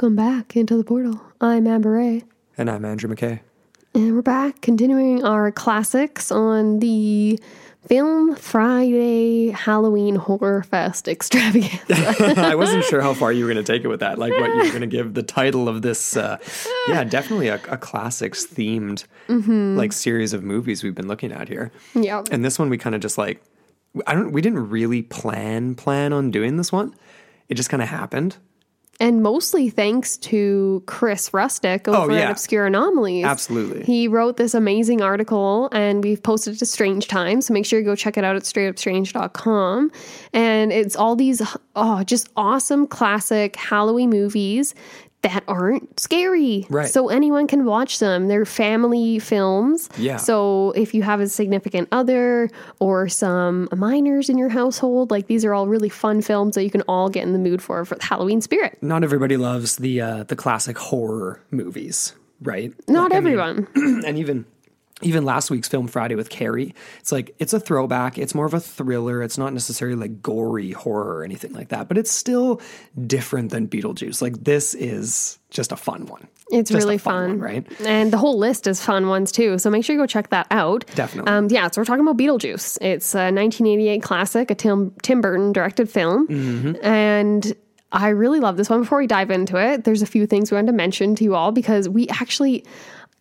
Welcome back into the portal. I'm Amber Ray, And I'm Andrew McKay. and we're back continuing our classics on the Film Friday Halloween Horror Fest extravaganza. I wasn't sure how far you were going to take it with that, like what you were going to give the title of this. Uh, yeah, definitely a, a classics themed like series of movies we've been looking at here. yeah. And this one we kind of just like I don't we didn't really plan plan on doing this one. It just kind of happened. And mostly thanks to Chris Rustick oh, over Oh, yeah. at Obscure Anomalies. Absolutely. He wrote this amazing article and we've posted it to Strange Times. So make sure you go check it out at straightupstrange.com. And it's all these, oh, just awesome classic Halloween movies that aren't scary. Right. So anyone can watch them. They're family films. Yeah. So if you have a significant other or some minors in your household, like these are all really fun films that you can all get in the mood for for the Halloween spirit. Not everybody loves the uh, the classic horror movies, right? Not Like, I mean, everyone. and even even last week's film Friday with Carrie, it's like it's a throwback. It's more of a thriller. It's not necessarily like gory horror or anything like that, but it's still different than Beetlejuice. Like this is just a fun one. It's Just really fun fun, one, right? And the whole list is fun ones too. So make sure you go check that out. Definitely. Um, yeah, so we're talking about Beetlejuice. It's a 1988 classic, a Tim Tim Burton directed film, Mm-hmm. and I really love this one. Before we dive into it, there's a few things we wanted to mention to you all because we actually.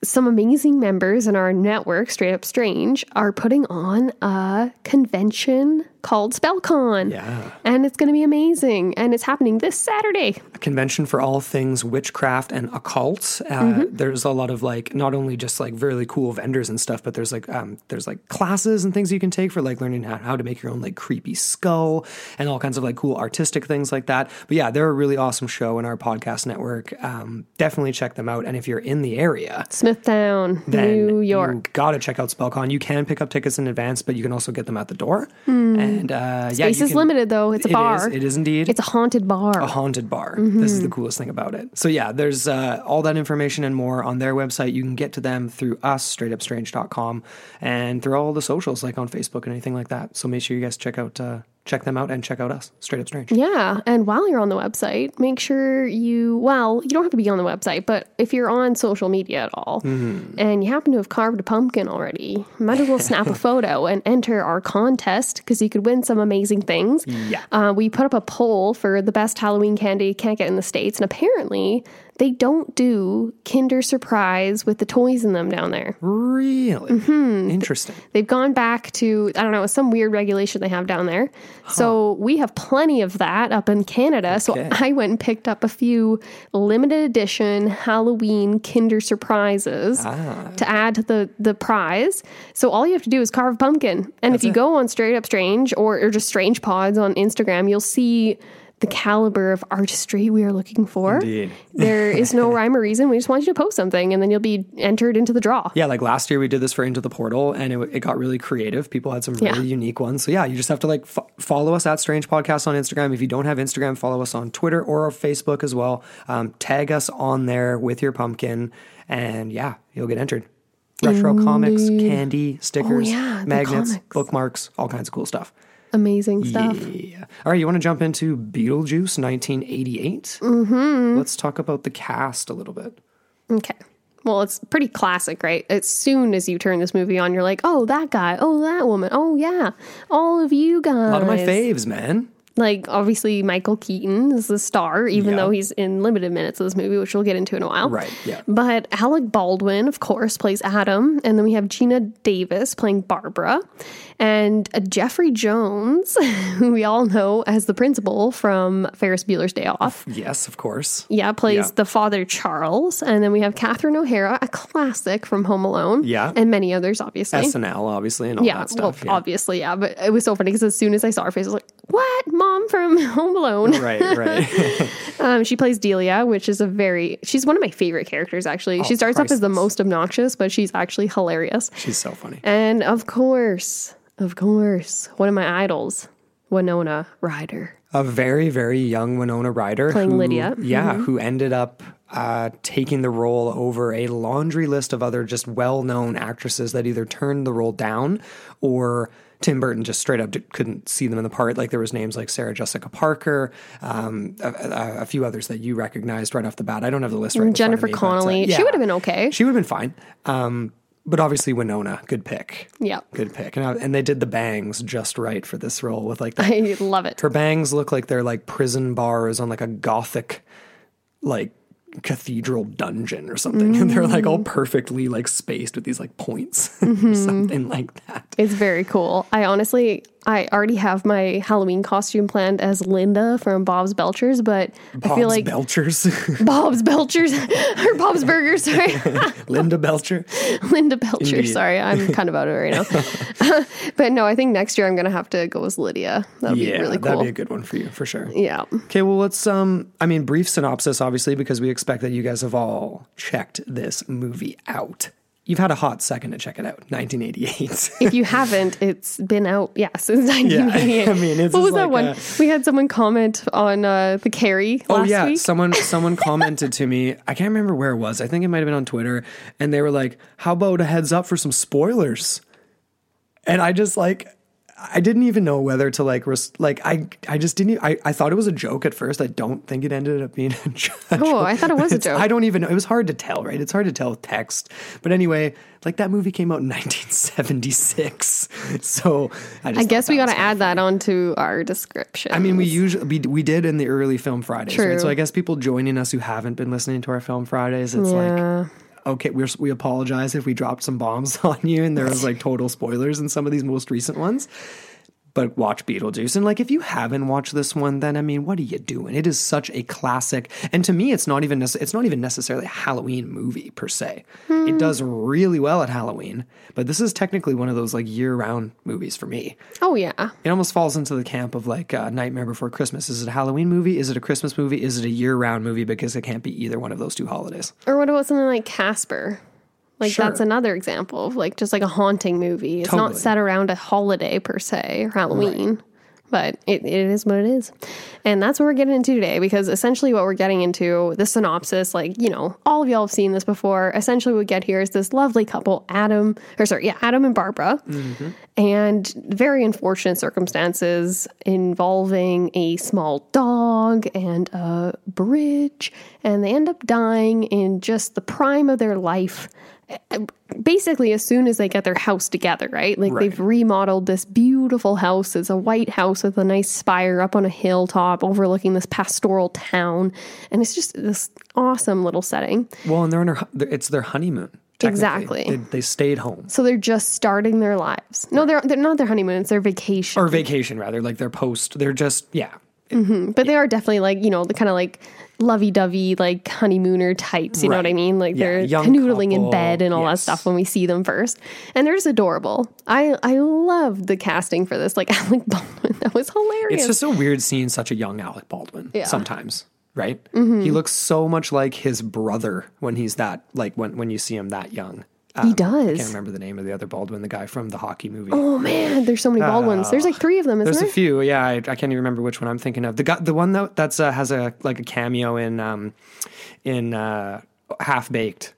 Some amazing members in our network, Straight Up Strange, are putting on a convention called SpellCon. Yeah. And it's going to be amazing. And it's happening this Saturday. a convention for all things witchcraft and occult. Uh, Mm-hmm. There's a lot of like not only just like really cool vendors and stuff, but there's like um, there's like classes and things you can take for like learning how, how to make your own like creepy skull and all kinds of like cool artistic things like that. But yeah, they're a really awesome show in our podcast network. Um, definitely check them out. And if you're in the area, Smithtown, then New York. you gotta check out Spellcon. You can pick up tickets in advance, but you can also get them at the door. And uh, yeah. Space you is can- limited though. It's a It bar. is. It is indeed It's a haunted bar. a haunted bar. Mm-hmm. This is the coolest thing about it. So yeah, there's uh, all that information and more on their website. You can get to them through us, straightupstrange.com, and through all the socials, like on Facebook and anything like that. So make sure you guys check out uh, check them out and check out us, Straight Up Strange. yeah, and while you're on the website, make sure you well, you don't have to be on the website, but if you're on social media at all Mm-hmm. and you happen to have carved a pumpkin already, might as well snap a photo and enter our contest because you could win some amazing things. Yeah. Uh, we put up a poll for the best Halloween candy you can't get in the States, and apparently they don't do Kinder Surprise with the toys in them down there. Really Mm-hmm. interesting. They've gone back to, I don't know, some weird regulation they have down there. So we have plenty of that up in Canada. Okay. So I went and picked up a few limited edition Halloween Kinder Surprises Ah. to add to the, the prize. So all you have to do is carve a pumpkin. And if you go on Straight Up Strange or, or just Strange Pods on Instagram, you'll see the caliber of artistry we are looking for. Indeed. There is no rhyme or reason. We just want you to post something and then you'll be entered into the draw. Yeah, like last year we did this for Into the Portal, and it, it got really creative. People had some really Yeah. unique ones. So yeah, you just have to like f- follow us at Strange Podcast on Instagram. If you don't have Instagram, follow us on Twitter or Facebook as well. Um, tag us on there with your pumpkin, and yeah, you'll get entered. Retro comics, candy, stickers, Oh, yeah, magnets, comics. bookmarks, all kinds of cool stuff. Amazing stuff. Yeah. All right, you want to jump into Beetlejuice 1988? Mm-hmm. Let's talk about the cast a little bit. Okay. Well, it's pretty classic, right? As soon as you turn this movie on, you're like, oh, that guy, oh, that woman, oh, yeah, all of you guys. A lot of my faves, man. Like obviously Michael Keaton is the star, even Yeah. though he's in limited minutes of this movie, which we'll get into in a while. Right, yeah. But Alec Baldwin, of course, plays Adam, and then we have Geena Davis playing Barbara, and uh, Jeffrey Jones, who we all know as the principal from Ferris Bueller's Day Off. Yes, of course. Yeah, plays Yeah. the father Charles, and then we have Catherine O'Hara, a classic from Home Alone. Yeah. and many others, obviously. SNL, obviously, and all yeah, that stuff. well, obviously, yeah. But it was so funny because as soon as I saw her face, I was like, "What, mom from Home Alone?" Right, right. Um, she plays Delia, which is a very she's one of my favorite characters. Actually, she starts off as the most obnoxious, but she's actually hilarious. She's so funny. And of course, of course, one of my idols, Winona Ryder. a very very young Winona Ryder Playing who- Lydia. Mm-hmm. Yeah, who ended up uh, taking the role over a laundry list of other just well known actresses that either turned the role down or. Tim Burton just straight up couldn't see them in the part. Like there was names like Sarah Jessica Parker, um, a, a, a few others that you recognized right off the bat. I don't have the list right. in front of Jennifer me, but, uh, Connelly. She would have been okay. She would have been fine. Um, but obviously Winona, good pick. Yeah. Good pick. And, I, and they did the bangs just right for this role with like the I love it. her bangs look like they're like prison bars on like a gothic like cathedral dungeon or something and they're like Mm. all perfectly like spaced with these like points Mm-hmm. or something like that It's very cool. I honestly, I already have my Halloween costume planned as Linda from Bob's Belchers, but I feel like. Bob's Belchers Bob's Belchers or Bob's Burgers. Sorry, Linda Belcher Linda Belcher. Indeed. Sorry, I'm kind of out of it right now. but no, I think next year I'm gonna have to go as Lydia. That'll yeah be really cool. that'd be a good one for you for sure yeah. okay well let's um I mean brief synopsis obviously because we expect that you guys have all checked this movie out you've had a hot second to check it out 1988 If you haven't, it's been out, yeah, since 1988. I mean, it's what was just that one? a- we had someone comment on uh, the Carrie last Oh yeah, week. someone someone commented to me. I can't remember where it was. I think it might have been on Twitter, and they were like, "How about a heads up for some spoilers?" And I just like, I didn't even know whether to like, res- like I I just didn't. Even, I, I thought it was a joke at first. I don't think it ended up being a joke. Oh, I thought it was a joke. I don't even know. It was hard to tell, right? It's hard to tell with text. But anyway, like that movie came out in 1976, so I, just I guess we got to add that onto our description. I mean, we usually we, we did in the early film Fridays, True. right? So I guess people joining us who haven't been listening to our film Fridays, it's Yeah. like, okay, we're, we apologize if we dropped some bombs on you, and there was like total spoilers in some of these most recent ones. But watch Beetlejuice, and like if you haven't watched this one, then I mean, what are you doing? It is such a classic, and to me, it's not even it's not even necessarily a Halloween movie per se. It does really well at Halloween, but this is technically one of those like year round movies for me oh yeah, it almost falls into the camp of like uh, Nightmare Before Christmas. Is it a Halloween movie? Is it a Christmas movie? Is it a year round movie? Because it can't be either one of those two holidays. or what about something like Casper? Like Sure. that's another example of like just like a haunting movie. It's not set around a holiday per se or Halloween. But it, it is what it is. And that's what we're getting into today because essentially what we're getting into, the synopsis, like, you know, all of y'all have seen this before. Essentially what we get here is this lovely couple, Adam, or sorry, yeah, Adam and Barbara, mm-hmm. and very unfortunate circumstances involving a small dog and a bridge. And they end up dying in just the prime of their life basically as soon as they get their house together, right? Like Right. they've remodeled this beautiful house. It's a white house with a nice spire up on a hilltop overlooking this pastoral town. And it's just this awesome little setting. Well, and they're in their, it's their honeymoon. Exactly. They, they stayed home So they're just starting their lives. No, they're they're not their honeymoon, it's their vacation. or vacation rather. Like they're post. They're just yeah. Mm-hmm. but they are definitely like, you know, the kind of like lovey dovey, like honeymooner types. You know what I mean? Like Yeah, they're canoodling in bed and all that stuff when we see them first. And they're just adorable. I I love the casting for this. Like Alec Baldwin, that was hilarious. It's just so weird seeing such a young Alec Baldwin Yeah. sometimes. Right? Mm-hmm. He looks so much like his brother when he's that like when when you see him that young. He does. I can't remember the name of the other Baldwin, the guy from the hockey movie. Oh man, there's so many Baldwins. There's like three of them, isn't There's a few, yeah. I, I can't even remember which one I'm thinking of. The guy, the one that that's uh, has a like a cameo in um in uh, Half Baked,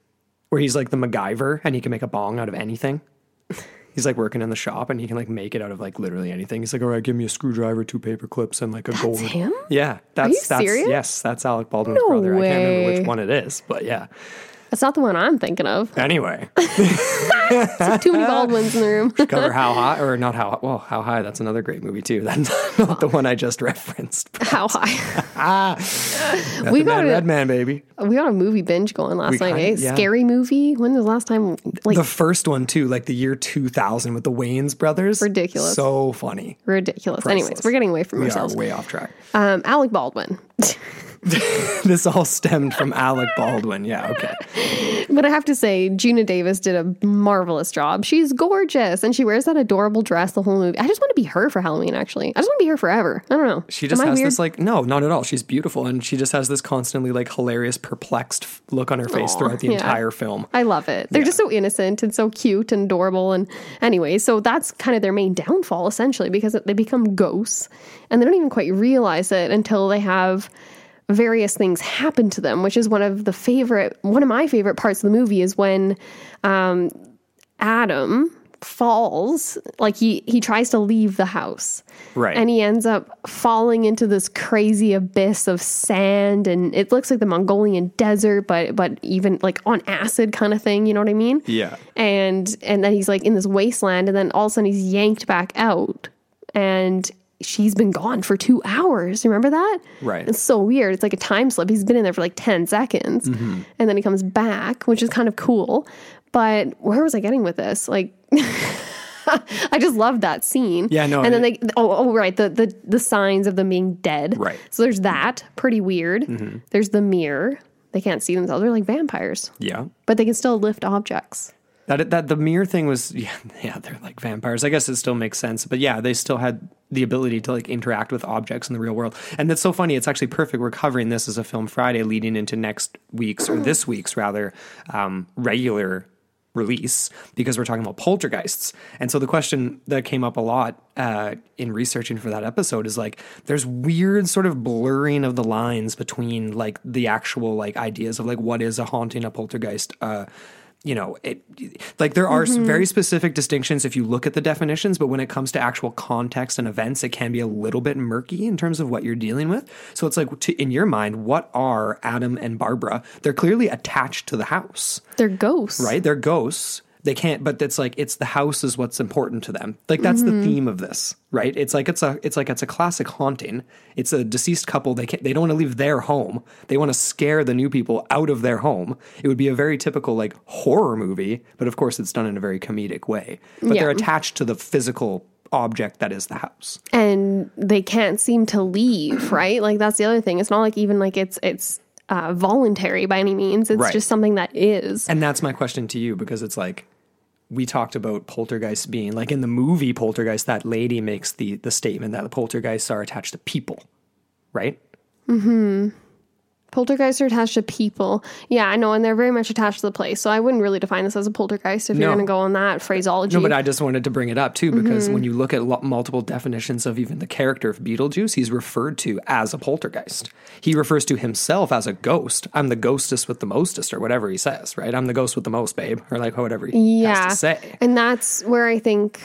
where he's like the MacGyver and he can make a bong out of anything. He's like working in the shop and he can like make it out of like literally anything. He's like, all right, give me a screwdriver, two paper clips, and like a gold. him? Yeah, that's you that's serious? yes, that's Alec Baldwin's No brother. I can't remember which one it is, but yeah. That's not the one I'm thinking of. Anyway, Too many Baldwins in the room. cover how high or not how well how high. That's another great movie too. That's not the one I just referenced. How high? we We got man, it. Red Man, baby. We got a movie binge going last We night. kinda- eh? yeah. Scary movie. When was the last time? Like The first one too, like the year 2000 with the Wayans brothers. Ridiculous. So funny. ridiculous. Anyways, we're getting away from We ourselves. are way off track. Um, Alec Baldwin. this all stemmed from Alec Baldwin. Yeah, okay. But I have to say, Geena Davis did a marvelous job. She's gorgeous, and she wears that adorable dress the whole movie. I just want to be her for Halloween. Actually, I just want to be her forever. I don't know. She just Am has this like no, not at all. She's beautiful and she just has this constantly like hilarious perplexed look on her face Aw, throughout the yeah. entire film. I love it. They're just so innocent and so cute and adorable. And anyway, so that's kind of their main downfall, essentially, because they become ghosts and they don't even quite realize it until they have various things happen to them, which is one of the favorite, one of my favorite parts of the movie is when um, Adam falls like he he tries to leave the house Right. and he ends up falling into this crazy abyss of sand and it looks like the mongolian desert but but even like on acid kind of thing you know what i mean Yeah. and and then he's like in this wasteland and then all of a sudden he's yanked back out and she's been gone for two hours remember that Right. it's so weird it's like a time slip he's been in there for like 10 seconds Mm-hmm. and then he comes back which is kind of cool but where was i getting with this like I just love that scene. Yeah, no, And then they oh, oh right, the, the the signs of them being dead. Right. Mm-hmm. So there's that, pretty weird. There's the mirror. They can't see themselves. They're like vampires, Yeah. but they can still lift objects. That that the mirror thing was yeah, yeah, they're like vampires. I guess it still makes sense. But yeah, they still had the ability to like interact with objects in the real world. And that's so funny. It's actually perfect. We're covering this as a film Friday leading into next week's or this week's rather um, regular release because we're talking about poltergeists. And so the question that came up a lot uh, in researching for that episode is like there's weird sort of blurring of the lines between like the actual like ideas of like what is a haunting, a poltergeist, uh, you know, it like there are some mm-hmm. very specific distinctions if you look at the definitions, but when it comes to actual context and events, it can be a little bit murky in terms of what you're dealing with. So it's like, to, in your mind, what are Adam and Barbara? They're clearly attached to the house, They're ghosts. right? They're ghosts. They can't, but it's like it's the house is what's important to them. Like that's the theme of this, right? It's like it's a it's like it's a classic haunting. It's a deceased couple. They can't they don't want to leave their home. They want to scare the new people out of their home. It would be a very typical like horror movie, but of course it's done in a very comedic way. But Yeah. they're attached to the physical object that is the house. and they can't seem to leave right like that's the other thing it's not like even like it's it's uh, voluntary by any means it's Right. just something that is And that's my question to you because it's like we talked about poltergeists being like in the movie Poltergeist, that lady makes the the statement that the poltergeists are attached to people, right? Mm-hmm. Poltergeists are attached to people yeah i know and they're very much attached to the place so i wouldn't really define this as a poltergeist if you're going to go on that phraseology No, but I just wanted to bring it up too because Mm-hmm. when you look at lo- multiple definitions of even the character of Beetlejuice, he's referred to as a poltergeist. He refers to himself as a ghost. I'm the ghostest with the mostest, or whatever he says, right? I'm the ghost with the most, babe, or like whatever he yeah has to say. and that's where i think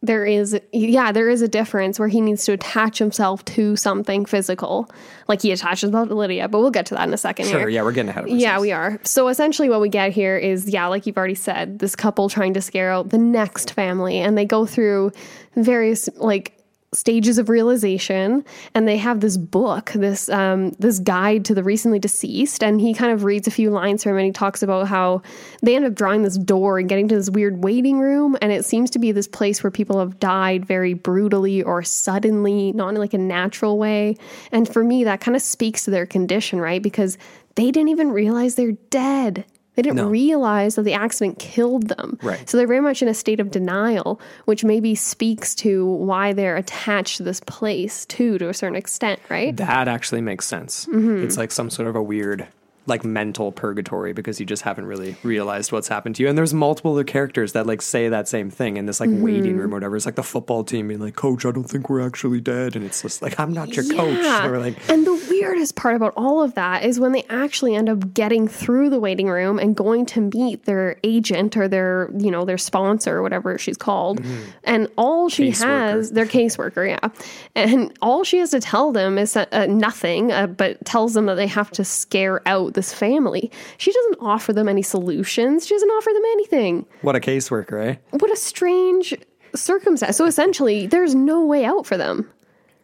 there is yeah there is a difference where he needs to attach himself to something physical like he attaches himself to lydia but we'll get to that in a second Sure, here. yeah, we're getting ahead of ourselves. Yeah, we are. So essentially, what we get here is, yeah, like you've already said, this couple trying to scare out the next family, and they go through various like stages of realization and they have this book this um this guide to the recently deceased and he kind of reads a few lines from it and he talks about how they end up drawing this door and getting to this weird waiting room and it seems to be this place where people have died very brutally or suddenly not in like a natural way. And for me that kind of speaks to their condition right? Because they didn't even realize they're dead they didn't No. realize that the accident killed them. Right. So they're very much in a state of denial, which maybe speaks to why they're attached to this place too, to a certain extent, right? That actually makes sense. Mm-hmm. It's like some sort of a weird, like mental purgatory because you just haven't really realized what's happened to you. And there's multiple other characters that like say that same thing in this like waiting Mm-hmm. room or whatever. It's like the football team being like, "Coach, I don't think we're actually dead," and it's just like, "I'm not your coach." Yeah. Or like, and the weirdest part about all of that is when they actually end up getting through the waiting room and going to meet their agent or their, you know, their sponsor or whatever she's called. And all she has, their caseworker, yeah. And all she has to tell them is uh, nothing, uh, but tells them that they have to scare out this family. She doesn't offer them any solutions. She doesn't offer them anything. What a caseworker, eh? What a strange circumstance. So essentially, there's no way out for them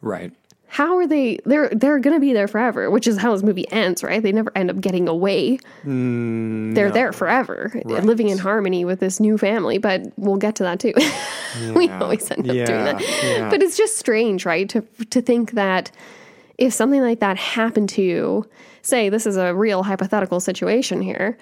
Right. how are they they're they're gonna be there forever which is how this movie ends right they never end up getting away they're there forever living in harmony with this new family but we'll get to that too we always end up doing that yeah. but it's just strange right to to think that if something like that happened to you say this is a real hypothetical situation here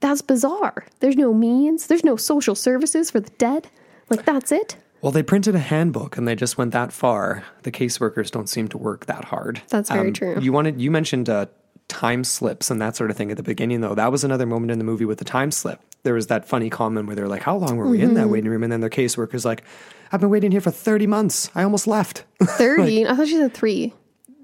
that's bizarre there's no means there's no social services for the dead like that's it Well, they printed a handbook and they just went that far. The caseworkers don't seem to work that hard. That's very true. You wanted you mentioned uh, time slips and that sort of thing at the beginning, though. That was another moment in the movie with the time slip. There was that funny comment where they're like, "How long were we in Mm-hmm. that waiting room?" And then their caseworker's like, "I've been waiting here for thirty months. I almost left." 30 i thought she said three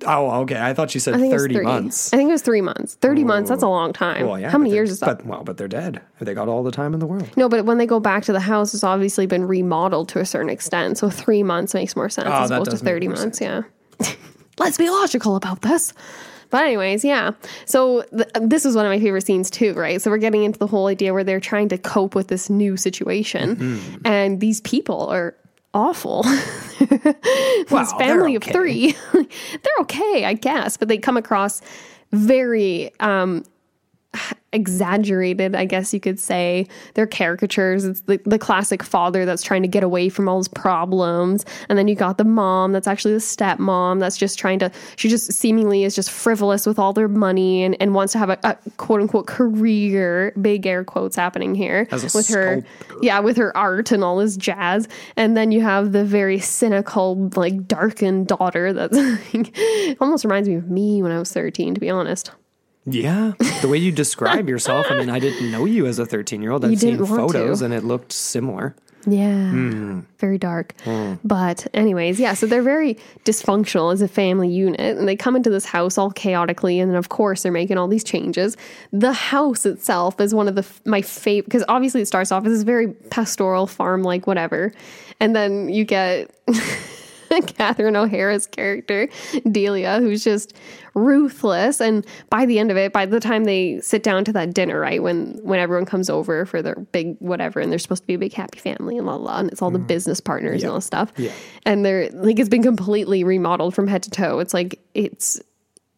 oh, okay. I thought she said thirty 30. months. I think it was three months. 30 months, that's a long time. Well, yeah. How many years is that? But well, but they're dead. They got all the time in the world. no, but when they go back to the house, it's obviously been remodeled to a certain extent. So three months makes more sense Oh, as opposed to 30 more months. Yeah. Let's be logical about this. But, anyways, yeah. So, th- this is one of my favorite scenes, too, right? So, we're getting into the whole idea where they're trying to cope with this new situation. Mm-hmm. And these people are awful. this Wow, family they're of three, they're okay, I guess, but they come across very um, exaggerated, I guess you could say. They're caricatures. It's the, the classic father that's trying to get away from all his problems. And then you got the mom that's actually the stepmom that's just trying to, she just seemingly is just frivolous with all their money and, and wants to have a, a quote unquote career, big air quotes happening here As a with her, yeah, with her art and all this jazz. And then you have the very cynical, like darkened daughter that's like, almost reminds me of me when I was 13, to be honest. Yeah, the way you describe yourself. I mean, I didn't know you as a thirteen-year-old. I've seen want to. photos, and it looked similar. Yeah. Hmm. Very dark. But, anyways, yeah, so they're very dysfunctional as a family unit. And they come into this house all chaotically. And then, of course, they're making all these changes. The house itself is one of the my favorite, because obviously it starts off as this very pastoral farm like whatever. And then you get. Catherine O'Hara's character, Delia, who's just ruthless. And by the end of it, by the time they sit down to that dinner, right, when when everyone comes over for their big whatever, and they're supposed to be a big happy family and la la, and it's all the mm. business partners and all this stuff. Yeah. And they're like it's been completely remodeled from head to toe. It's like it's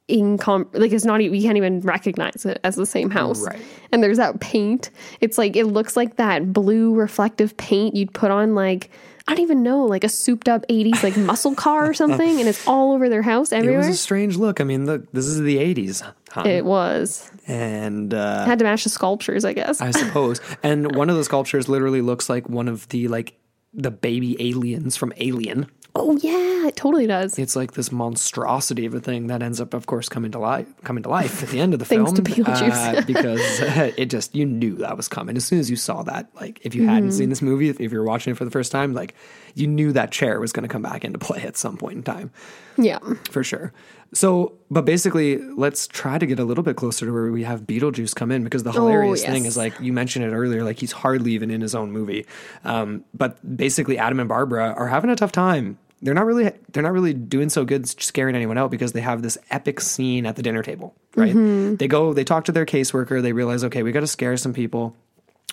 incom like it's not even you can't even recognize it as the same house. Right. And there's that paint. It's like it looks like that blue reflective paint you'd put on like I don't even know, like a souped up 80s like muscle car or something, and it's all over their house everywhere. It was a strange look. I mean, look, this is the '80s, huh? It was. and uh, Had to match the sculptures, I guess. I suppose. And one of the sculptures literally looks like one of the like the baby aliens from Alien. Oh yeah, it totally does. It's like this monstrosity of a thing that ends up, of course, coming to life, coming to life at the end of the Thanks film. to Beetlejuice. uh, because it just you knew that was coming as soon as you saw that. Like if you hadn't Mm-hmm. seen this movie, if, if you were watching it for the first time, like you knew that chair was going to come back into play at some point in time, Yeah. for sure. So, but basically, let's try to get a little bit closer to where we have Beetlejuice come in because the hilarious thing Oh, yes. is like you mentioned it earlier, like he's hardly even in his own movie. Um, but basically, Adam and Barbara are having a tough time. They're not really they're not really doing so good scaring anyone out because they have this epic scene at the dinner table, right? Mm-hmm. They go, they talk to their caseworker, they realize, okay, we got to scare some people.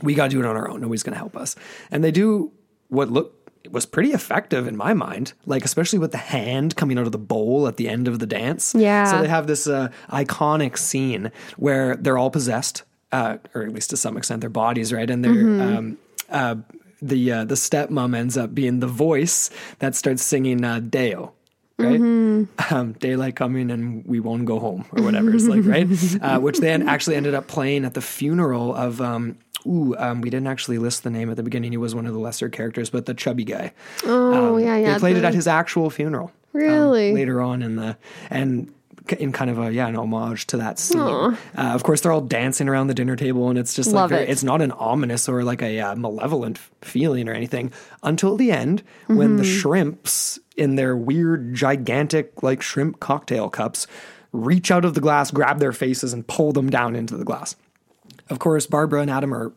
We got to do it on our own. Nobody's going to help us. And they do what look was pretty effective in my mind, like especially with the hand coming out of the bowl at the end of the dance. Yeah. So they have this uh, iconic scene where they're all possessed, uh, or at least to some extent, their bodies, right? And they're Mm-hmm. um, uh, the uh, the stepmom ends up being the voice that starts singing uh, Day-O. Right, Mm-hmm. um, daylight coming and we won't go home or whatever. It's like right, uh, which they actually ended up playing at the funeral of. Um, ooh, um, we didn't actually list the name at the beginning. He was one of the lesser characters, but the chubby guy. Oh, yeah, yeah. They played it at his actual funeral. um, Really? later on in the and in kind of a yeah an homage to that scene. Uh, of course, they're all dancing around the dinner table, and it's just Love like it. it's not an ominous or like a uh, malevolent feeling or anything until the end when Mm-hmm. the shrimps in their weird gigantic like shrimp cocktail cups reach out of the glass, grab their faces, and pull them down into the glass. Of course, Barbara and Adam are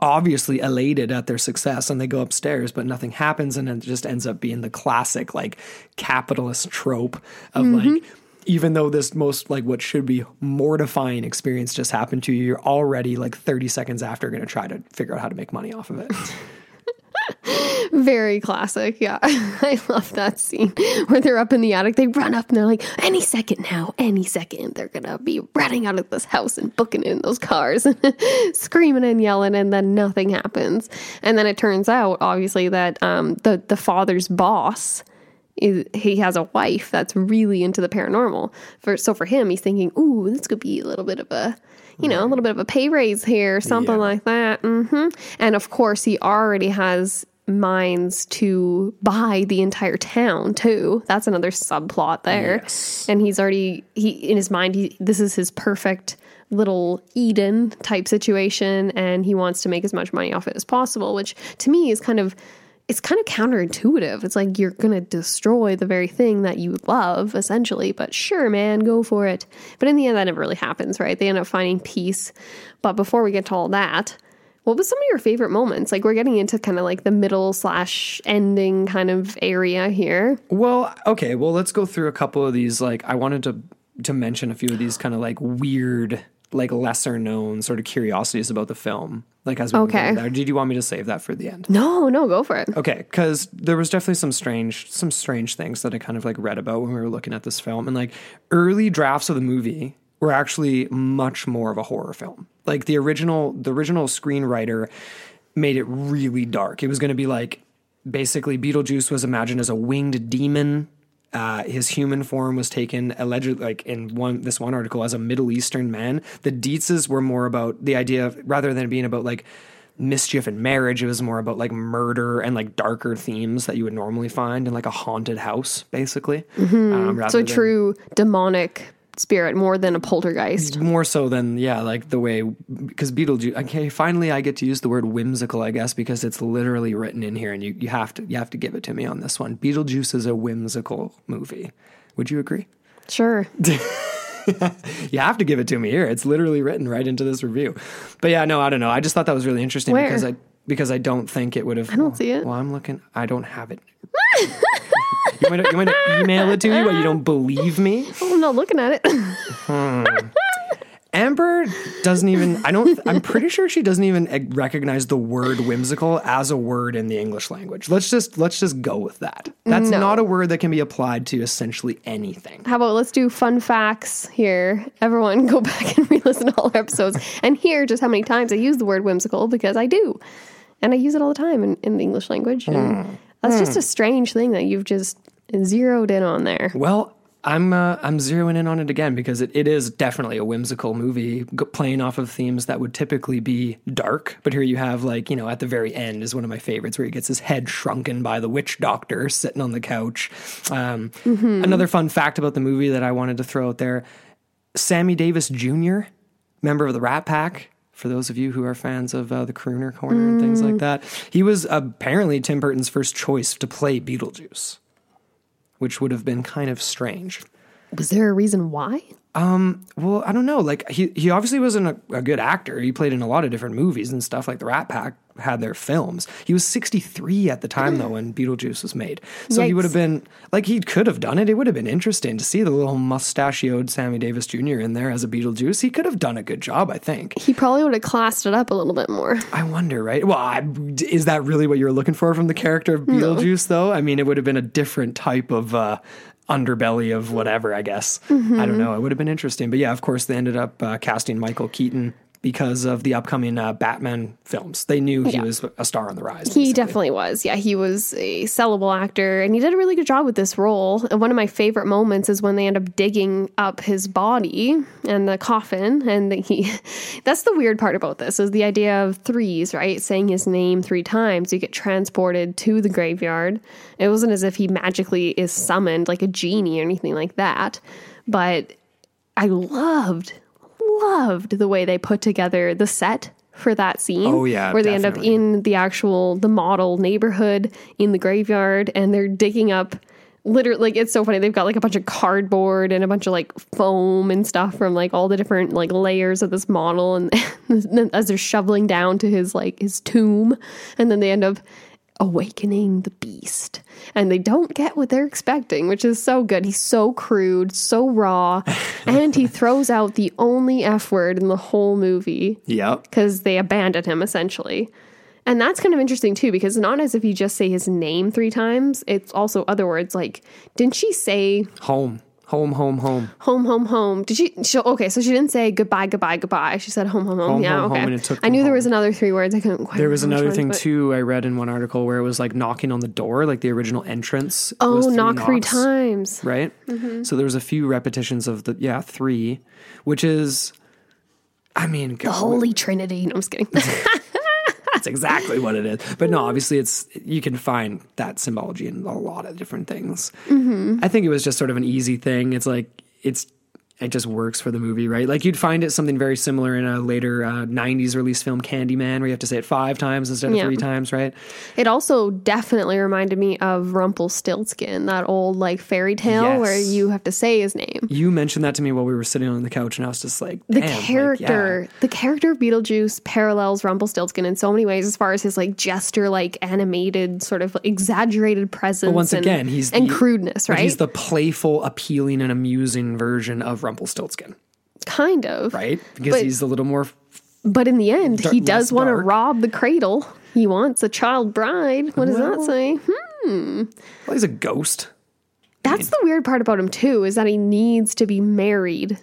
obviously elated at their success and they go upstairs, but nothing happens. And it just ends up being the classic, like, capitalist trope of like, even though this most like what should be mortifying experience just happened to you, you're already like 30 seconds after going to try to figure out how to make money off of it. Very classic. Yeah. I love that scene where they're up in the attic. They run up and they're like, any second now, any second, they're going to be running out of this house and booking in those cars, and screaming and yelling, and then nothing happens. And then it turns out, obviously, that um, the, the father's boss. Is, he has a wife that's really into the paranormal. For so for him, he's thinking, "Ooh, this could be a little bit of a, you know, a little bit of a pay raise here, something Yeah. like that." hmm And of course, he already has minds to buy the entire town too. That's another subplot there. Yes. And he's already he in his mind he this is his perfect little Eden type situation and he wants to make as much money off it as possible, which to me is kind of it's kind of counterintuitive. It's like you're going to destroy the very thing that you love, essentially. But sure, man, go for it. But in the end, that never really happens, right? They end up finding peace. But before we get to all that, what was some of your favorite moments? Like we're getting into kind of like the middle slash ending kind of area here. Well, okay. Well, let's go through a couple of these. Like, I wanted to to mention a few of these kind of like weird, like lesser known sort of curiosities about the film. Like, as we Okay. that. Did you want me to save that for the end? No, no, go for it. Okay, because there was definitely some strange, some strange things that I kind of like read about when we were looking at this film, and like early drafts of the movie were actually much more of a horror film. Like the original, the original screenwriter made it really dark. It was going to be like basically Beetlejuice was imagined as a winged demon. Uh, his human form was taken allegedly, like in one this one article, as a Middle Eastern man. The Deetzes were more about the idea of rather than being about like mischief and marriage, it was more about like murder and like darker themes that you would normally find in like a haunted house, basically. Um, rather So true demonic spirit more than a poltergeist. more so than yeah like the way because beetlejuice okay finally i get to use the word whimsical i guess because it's literally written in here and you, you have to you have to give it to me on this one beetlejuice is a whimsical movie would you agree Sure. you have to give it to me here it's literally written right into this review but yeah no i don't know i just thought that was really interesting Where? because i because i don't think it would have i don't see it. well i'm looking i don't have it you want to you want to email it to me but you don't believe me Oh, I'm not looking at it. Hmm. Amber doesn't even. I don't. I'm pretty sure she doesn't even recognize the word whimsical as a word in the English language. Let's just let's just go with that. That's No. not a word that can be applied to essentially anything. How about let's do fun facts here? Everyone go back and re-listen to all our episodes and hear just how many times I use the word whimsical because I do. And I use it all the time in, in the English language. And hmm. that's just hmm. a strange thing that you've just zeroed in on there. Well, I'm uh, I'm zeroing in on it again because it, it is definitely a whimsical movie g- playing off of themes that would typically be dark. But here you have like you know at the very end is one of my favorites where he gets his head shrunken by the witch doctor sitting on the couch. Um, Another fun fact about the movie that I wanted to throw out there: Sammy Davis Jr., member of the Rat Pack. For those of you who are fans of uh, the Crooner Corner and things like that, he was apparently Tim Burton's first choice to play Beetlejuice which would have been kind of strange. Was there a reason why? Well, I don't know. Like he he obviously wasn't a, a good actor. He played in a lot of different movies and stuff. Like the Rat Pack had their films. He was 63 at the time though when Beetlejuice was made. So he would have been like he could have done it. It would have been interesting to see the little mustachioed Sammy Davis Jr. in there as a Beetlejuice. He could have done a good job, I think. He probably would have classed it up a little bit more. I wonder, right? Well, I, is that really what you were looking for from the character of Beetlejuice, though? I mean, it would have been a different type of uh, underbelly of whatever, I guess. I don't know. It would have been interesting. But yeah, of course, they ended up uh, casting Michael Keaton because of the upcoming uh, Batman films. They knew he Yeah. was a star on the rise. He basically. definitely was. Yeah, he was a sellable actor and he did a really good job with this role. And one of my favorite moments is when they end up digging up his body and the coffin and he that's the weird part about this is the idea of threes, right? Saying his name 3 times, you get transported to the graveyard. It wasn't as if he magically is summoned like a genie or anything like that. But I loved loved the way they put together the set for that scene. Oh, yeah, where they end up in the actual the model neighborhood in the graveyard, and they're digging up literally like it's so funny they've got like a bunch of cardboard and a bunch of like foam and stuff from like all the different like layers of this model and as they're shoveling down to his like his tomb and then they end up awakening the beast and they don't get what they're expecting which is so good he's so crude so raw and he throws out the only f word in the whole movie Yep. because they abandoned him essentially. And that's kind of interesting too, because not as if you just say his name three times, it's also other words like, didn't she say Home. Home, home, home. home, home, home? Did she, she okay, so she didn't say goodbye, goodbye, goodbye. She said home, home, home. Home, yeah, home, okay. home, and it took I knew there was another three words. I couldn't quite There was another thing but- too I read in one article where it was like knocking on the door, like the original entrance. Oh, three knock three times. Right? Mm-hmm. So there was a few repetitions of the yeah, three, which is I mean The Holy Trinity. No, I'm just kidding. that's exactly what it is. But no, obviously it's you can find that symbology in a lot of different things. Mm-hmm. I think it was just sort of an easy thing. It's like it's it just works for the movie, right? Like you'd find it something very similar in a later uh, '90s release film, Candyman, where you have to say it five times instead of Yeah. three times, right? It also definitely reminded me of Rumpelstiltskin, that old like fairy tale Yes. where you have to say his name. You mentioned that to me while we were sitting on the couch, and I was just like, the "Damn, like, character yeah." the character of beetlejuice parallels rumpelstiltskin in so many ways as far as his like gesture like animated sort of exaggerated presence But once and, again, he's and the- crudeness right He's the playful, appealing, and amusing version of Rumpelstiltskin, kind of right? Because But- he's a little more. but in the end Dar- he does want to rob the cradle he wants a child bride what does that say Hmm. Well, he's a ghost. that's the weird part about him too is that he needs to be married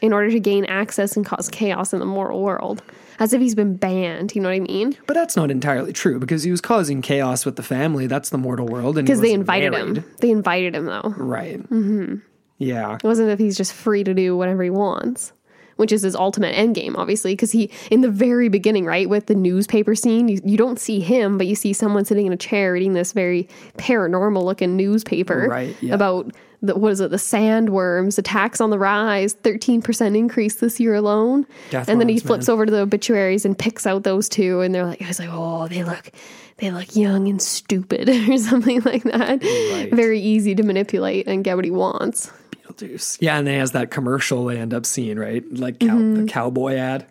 in order to gain access and cause chaos in the moral world as if he's been banned you know what i mean But that's not entirely true because he was causing chaos with the family. That's the mortal world, and because they invited married. him they invited him though right? Mm-hmm. Yeah, It wasn't if he's just free to do whatever he wants, which is his ultimate end game, obviously. Because he, in the very beginning, right, with the newspaper scene, you, you don't see him, but you see someone sitting in a chair reading this very paranormal looking newspaper Right, yeah. about the, what is it, the sandworms, attacks on the rise, 13% increase this year alone. Death and then he flips man. over to the obituaries and picks out those two, and they're like, I was like, oh, they look. They look young and stupid, or something like that. Right. Very easy to manipulate and get what he wants. Beetlejuice. Yeah, and they has that commercial they end up seeing, right? Like cow- Mm-hmm. the cowboy ad.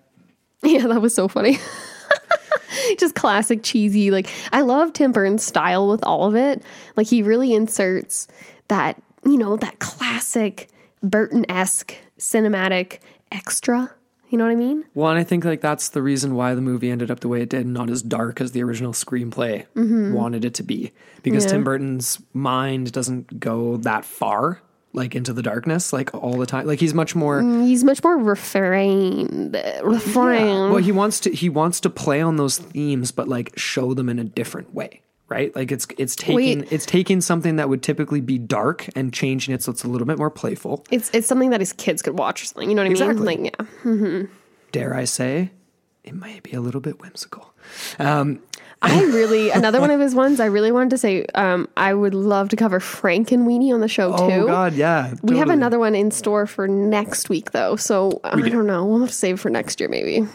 Yeah, that was so funny. Just classic cheesy. Like I love Tim Burton's style with all of it. Like he really inserts that, you know, that classic Burton-esque cinematic extra. You know what I mean? Well, and I think like that's the reason why the movie ended up the way it did, not as dark as the original screenplay wanted it to be. Because Mm-hmm. Yeah. Tim Burton's mind doesn't go that far, like into the darkness, like all the time. Like he's much more. He's much more refrained. Refrained. Well, he wants to he wants to play on those themes, but like show them in a different way, right? Like it's it's taking Wait. it's taking something that would typically be dark and changing it so it's a little bit more playful. it's it's something that his kids could watch or something. You know what I Exactly. mean? Like yeah. Dare I say, it might be a little bit whimsical. Um, I really another one of his ones I really wanted to say, um, I would love to cover Frankenweenie on the show oh too. Oh God, yeah. We have another one in store for next week, though. So I don't know. We'll have to save it for next year, maybe.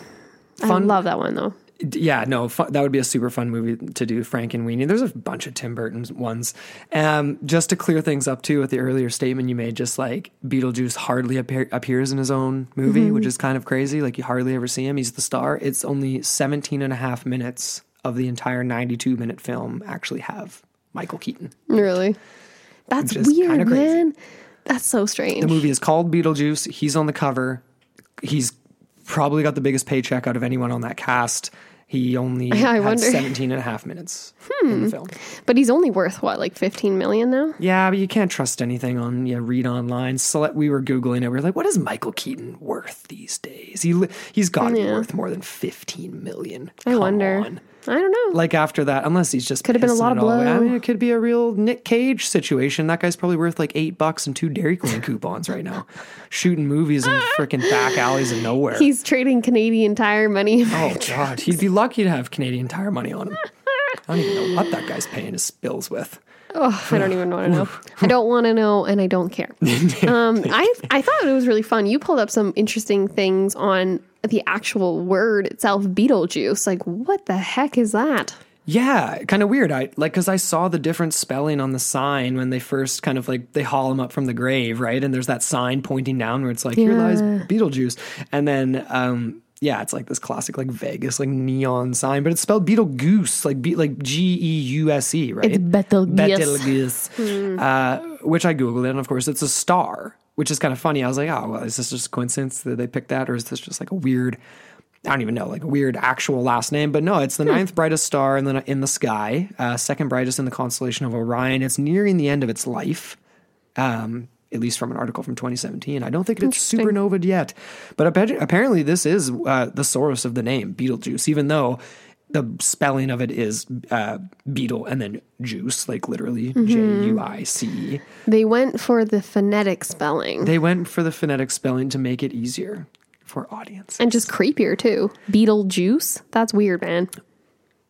I Fun- love that one though. yeah, no, fu- that would be a super fun movie to do. Frankenweenie. There's a bunch of Tim Burton ones. Um, just to clear things up too, with the earlier statement you made, just like Beetlejuice hardly appear- appears in his own movie, Mm-hmm. which is kind of crazy. Like you hardly ever see him. He's the star. It's only 17 and a half minutes of the entire 92 minute film actually have Michael Keaton. Really, that's weird, crazy. man. That's so strange. The movie is called Beetlejuice. He's on the cover. He's probably got the biggest paycheck out of anyone on that cast. He only I had wonder. Hmm. 17 and a half minutes in the film. but he's only worth what, like fifteen million now? Yeah, but you can't trust anything on yeah read online. So we were googling it. We were like, what is Michael Keaton worth these days? He he's got to be Yeah. worth more than 15 million. I wonder. on. I don't know. Like after that, unless he's just Could have been a lot of away. I mean, it could be a real Nick Cage situation. That guy's probably worth like eight bucks and two Dairy Queen coupons right now, shooting movies in freaking back alleys of nowhere. he's trading Canadian Tire money. Oh God, he'd be lucky to have Canadian Tire money on him. I don't even know what that guy's paying his bills with. Oh, I don't even want to know. I don't want to know, and I don't care. Um, I I thought it was really fun. You pulled up some interesting things on the actual word itself, Beetlejuice. Like, what the heck is that? Yeah, kind of weird. I like because I saw the different spelling on the sign when they first kind of like they haul him up from the grave, right? And there's that sign pointing down where it's like here lies Beetlejuice, and then um yeah, it's like this classic like Vegas like neon sign, but it's spelled Beetlegoose, like be like G E U S E, right? It's Betelgeuse. Betelgeuse, uh, which I googled it, and of course it's a star, which is kind of funny. I was like, oh well, is this just a coincidence that they picked that, or is this just like a weird? I don't even know, like a weird actual last name, but no, it's the ninth brightest star in the in the sky, uh, second brightest in the constellation of Orion. It's nearing the end of its life, um, at least from an article from 2017. I don't think it's supernovaed yet, but apparently this is uh, the source of the name Beetlejuice, even though the spelling of it is uh, beetle and then juice, like literally J U I C E. They went for the phonetic spelling They went for the phonetic spelling to make it easier for audience. and just creepier too. Beetlejuice. That's weird, man.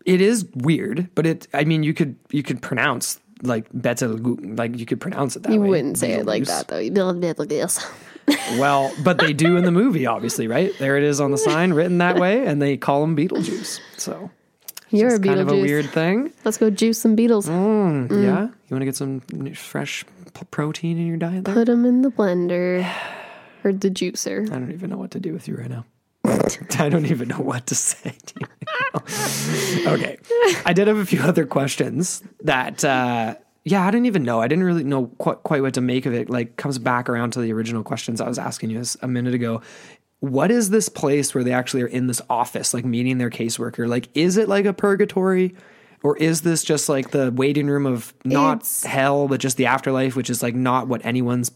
it is weird, but it. I mean, you could you could pronounce like Betel, like you could pronounce it that You way. You wouldn't say it like that though. Beetlejuice. Well, but they do in the movie, obviously, right? There it is on the sign, written that way, and they call them Beetlejuice. So You're a it's kind of a weird thing. Let's go juice some beetles. Mm, mm. Yeah, you want to get some fresh p- protein in your diet there? Put them in the blender or the juicer. I don't even know what to do with you right now. I don't even know what to say. to you okay. I did have a few other questions that, uh, yeah, I didn't even know. I didn't really know quite, quite what to make of it. Like, comes back around to the original questions I was asking you a minute ago. What is this place where they actually are in this office, like meeting their caseworker? Like, is it like a purgatory? Or is this just like the waiting room of not It's- hell, but just the afterlife, which is like not what anyone's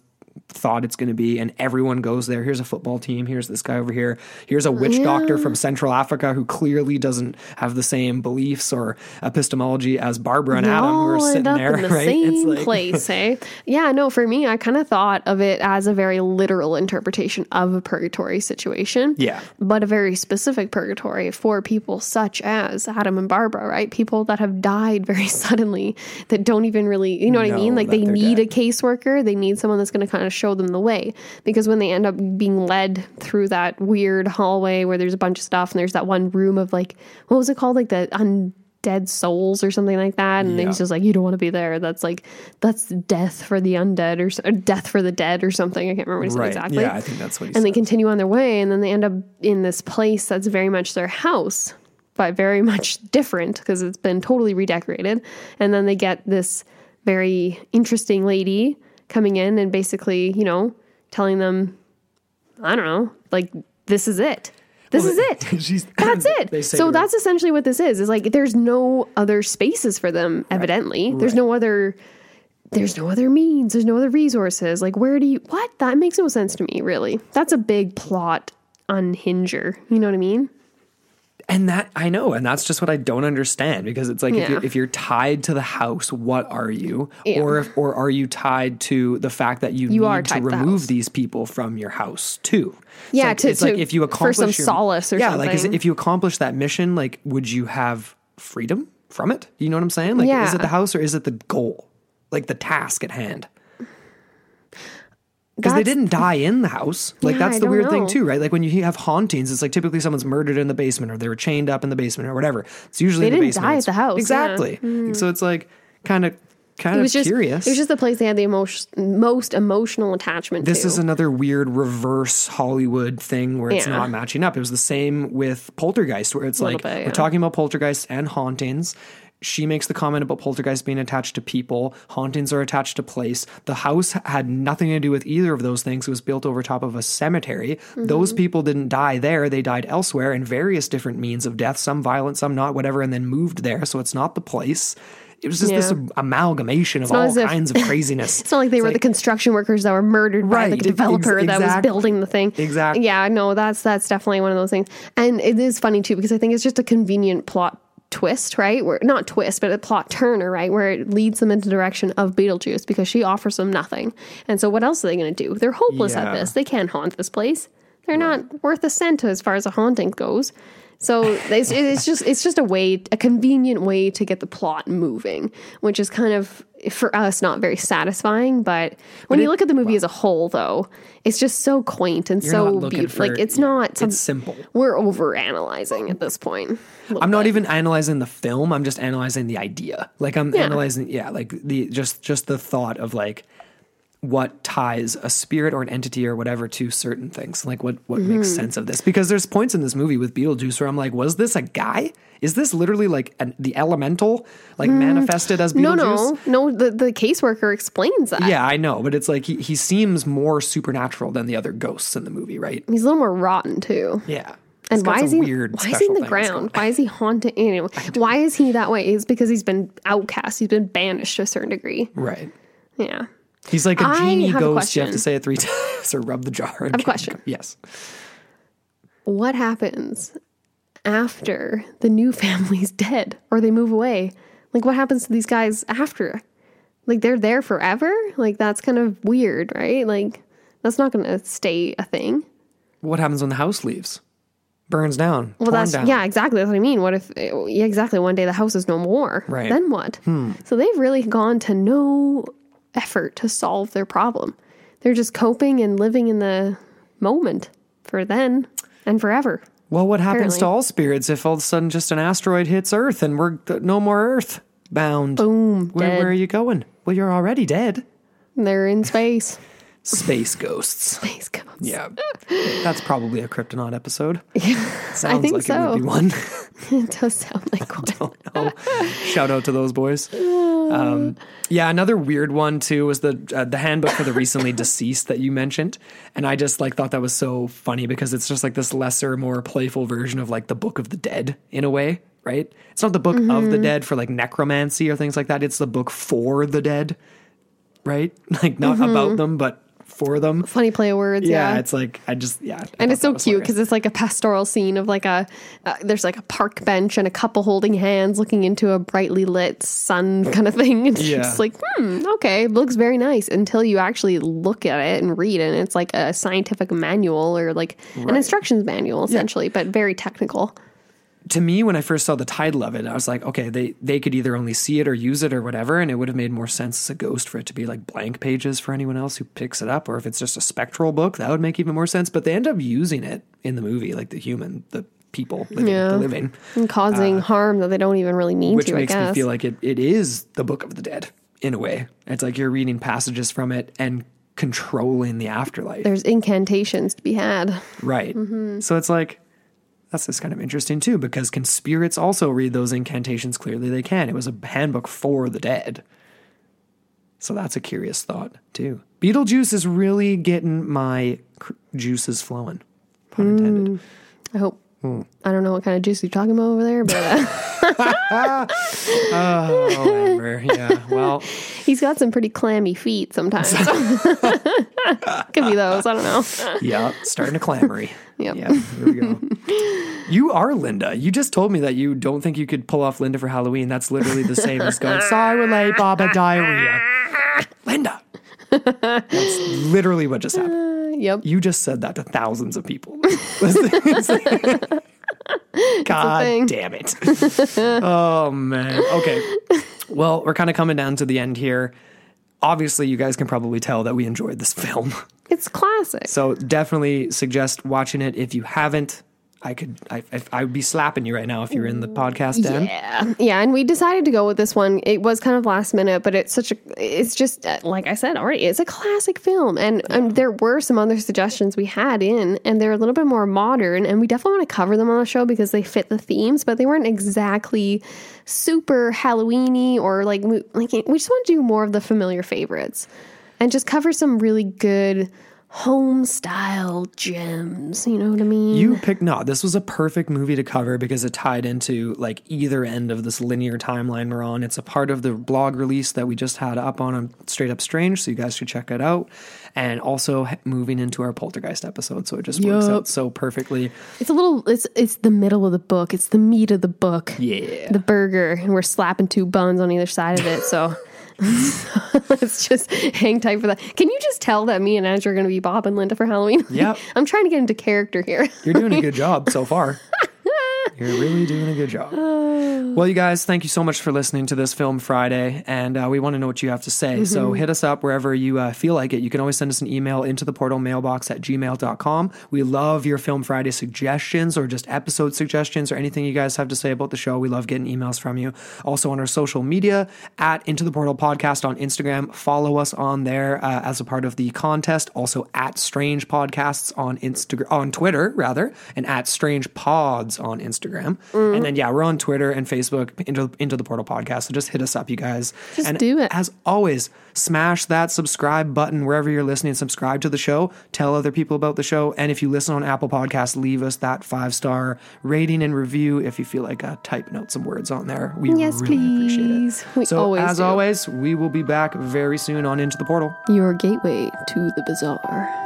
thought it's going to be and everyone goes there here's a football team here's this guy over here here's a witch doctor from central africa who clearly doesn't have the same beliefs or epistemology as barbara and adam who are sitting there the right same place, eh? Yeah, no, for me, I kind of thought of it as a very literal interpretation of a purgatory situation. Yeah. But a very specific purgatory for people such as Adam and Barbara, right? People that have died very suddenly that don't even really, you know what I mean? Like they need dead. a caseworker. They need someone that's going to kind of show them the way. Because when they end up being led through that weird hallway where there's a bunch of stuff and there's that one room of like, what was it called? Like the undead souls or something like that. And Yeah. he's just like, you don't want to be there. That's like, that's death for the undead or, or death for the dead or something. I can't remember what he said right exactly yeah i think that's what he and they continue on their way and then they end up in this place that's very much their house but very much different because it's been totally redecorated and then they get this very interesting lady coming in and basically you know telling them i don't know like this is it this is it that's it. So her- that's essentially what this is. Is like there's no other spaces for them. Evidently, there's no other. There's no other means. There's no other resources. Like where do you? What? That makes no sense to me. Really, that's a big plot unhinger. You know what I mean? And that i know and that's just what i don't understand because it's like if, you're, if you're tied to the house what are you? Yeah. or if, or are you tied to the fact that you, You need to tied to the remove these people from your house too. It's Yeah, like, to- it's like if you for accomplish some your- solace or yeah like is it- if you accomplish that mission like would you have freedom from it? You know what i'm saying? Like is it the house or is it the goal? Like the task at hand because they didn't die in the house. Like Yeah, that's the weird thing too, right? Like when you have hauntings, it's like typically someone's murdered in the basement or they were chained up in the basement or whatever. It's usually They in the didn't basement. die at the house, yeah. Exactly. Mm. So it's like kind of kind It of was just curious. It was just the place they had the emotion, most emotional attachment this to. is another weird reverse Hollywood thing where it's Yeah. not matching up. It was the same with Poltergeist, where it's like bit, we're talking about Poltergeist and hauntings. She makes the comment about Poltergeist being attached to people, hauntings are attached to place. The house had nothing to do with either of those things. It was built over top of a cemetery. Mm-hmm. Those people didn't die there, they died elsewhere in various different means of death, some violent, some not, whatever, and then moved there. So it's not the place. It was just this amalgamation of all if- kinds of craziness. It's not like they were the construction workers that were murdered by the Right, ex- developer that was building the thing. Exactly. Yeah, no, that's that's definitely one of those things. And it is funny too because I think it's just a convenient plot twist, right? Where not twist, but a plot turner, right? Where it leads them into the direction of Beetlejuice because she offers them nothing. And so what else are they going to do? They're hopeless Yeah. at this. They can't haunt this place. They're not worth a cent as far as a haunting goes. So it's, it's just it's just a way, a convenient way to get the plot moving, which is kind of for us not very satisfying. But when you it- look at the movie as a whole, though, it's just so quaint and so beautiful. Like it's yeah, not. Some, it's simple. We're over analyzing at this point. I'm not even analyzing the film. I'm just analyzing the idea. Like I'm analyzing, yeah, like the just just the thought of like what ties a spirit or an entity or whatever to certain things. Like what what makes Mm-hmm. sense of this? Because there's points in this movie with Beetlejuice where I'm like, was this a guy? Is this literally like an, the elemental, like manifested as Mm. No, no, no. The the caseworker explains that. Yeah, I know, but it's like he, he seems more supernatural than the other ghosts in the movie, right? He's a little more rotten too. Yeah. And why is he weird why is he in the ground? Why is he haunted? Anyway, why is he that way? It's because he's been outcast. He's been banished to a certain degree. Right. Yeah. He's like a I genie have a ghost. You have to say it three times or rub the jar. I a question. Yes. What happens after the new family's dead or they move away? Like what happens to these guys after? Like they're there forever? Like that's kind of weird, right? Like that's not going to stay a thing. What happens when the house leaves? Burns down. Well, that's down. yeah, exactly. That's what I mean. What if yeah, exactly? One day the house is no more. Right. Then what? Hmm. So they've really gone to no effort to solve their problem. They're just coping and living in the moment for then and forever. Well, what happens to all spirits if all of a sudden just an asteroid hits Earth and we're no more Earth bound? Boom, Where, where are you going? Well, you're already dead. They're in space. Space ghosts. Space ghosts. Yeah, that's probably a Cryptonaut episode. Yeah, Sounds think like it so. would be one. it does sound like one. shout out to those boys. Um, yeah, another weird one too was the uh, the handbook for the recently deceased that you mentioned, and I just like thought that was so funny because it's just like this lesser, more playful version of like the Book of the Dead in a way, right? It's not the book of the dead for like necromancy or things like that. It's the book for the dead, right? Like not about them, but for them. Funny play of words. Yeah, Yeah. it's like I just yeah, I and it's so cute because it's like a pastoral scene of like a uh, there's like a park bench and a couple holding hands looking into a brightly lit sun kind of thing. It's Yeah. just like, hmm, okay, looks very nice until you actually look at it and read it. And it's like a scientific manual or like an instructions manual essentially, but very technical. To me when I first saw the title of it, I was like, okay, they they could either only see it or use it or whatever, and it would have made more sense as a ghost for it to be like blank pages for anyone else who picks it up, or if it's just a spectral book, that would make even more sense. But they end up using it in the movie, like the human, the people living, Yeah. the living, And causing harm that they don't even really mean Uh, which to, makes I guess. me feel like it, it is the book of the dead in a way. It's like you're reading passages from it and controlling the afterlife. There's incantations to be had. Right. Mm-hmm. So it's like that's just kind of interesting too, because can spirits also read those incantations clearly? They can. It was a handbook for the dead. So that's a curious thought too. Beetlejuice is really getting my cr- juices flowing. Pun intended. Hmm. I hope. I don't know what kind of juice you're talking about over there, but uh, Oh. Yeah. Well, he's got some pretty clammy feet sometimes. Could be those. I don't know. yeah. Starting to clamory. Yep. Yeah. Here we go. You are Linda. You just told me that you don't think you could pull off Linda for Halloween. That's literally the same as going, sorry, we're late, Baba diarrhea. Linda. That's literally what just happened. Uh, yep. You just said that to thousands of people. God damn it. oh, man. Okay. Well, we're kind of coming down to the end here. Obviously, you guys can probably tell that we enjoyed this film. It's classic. So definitely suggest watching it if you haven't. I could, I, I, I would be slapping you right now if you're in the podcast den. Yeah, yeah, and we decided to go with this one. It was kind of last minute, but it's such a. It's just uh, like I said already. It's a classic film, and and there were some other suggestions we had in, and they're a little bit more modern, and we definitely want to cover them on the show because they fit the themes, but they weren't exactly super Halloweeny or like like we just want to do more of the familiar favorites, and just cover some really good home style gems. You know what I mean? You picked no. This was a perfect movie to cover because it tied into like either end of this linear timeline we're on. It's a part of the blog release that we just had up on um, Straight Up Strange, so you guys should check it out. And also moving into our Poltergeist episode, so it just works out so perfectly. It's a little. It's it's the middle of the book. It's the meat of the book. Yeah. The burger, and we're slapping two buns on either side of it. So let's just hang tight for that. Can you just tell that me and Andrew are going to be Bob and Linda for Halloween? Yep. I'm trying to get into character here. You're doing a good job so far. You're really doing a good job. Well, you guys, thank you so much for listening to this Film Friday, and uh, we want to know what you have to say. So hit us up wherever you uh, feel like it. You can always send us an email into the portal mailbox at gmail.com. We love your Film Friday suggestions or just episode suggestions or anything you guys have to say about the show. We love getting emails from you. Also on our social media at Into the Portal Podcast on Instagram. Follow us on there uh, as a part of the contest. Also at Strange Podcasts on Instagram, on Twitter rather, and at Strange Pods on Instagram. And then yeah, we're on Twitter and Facebook into into the Portal Podcast. So just hit us up, you guys. Just and do it. As always, smash that subscribe button wherever you're listening. Subscribe to the show. Tell other people about the show. And if you listen on Apple Podcasts, leave us that five star rating and review. If you feel like uh, type note some words on there, we Yes, really please. appreciate it. We so as do. always, we will be back very soon on Into the Portal. Your gateway to the bizarre.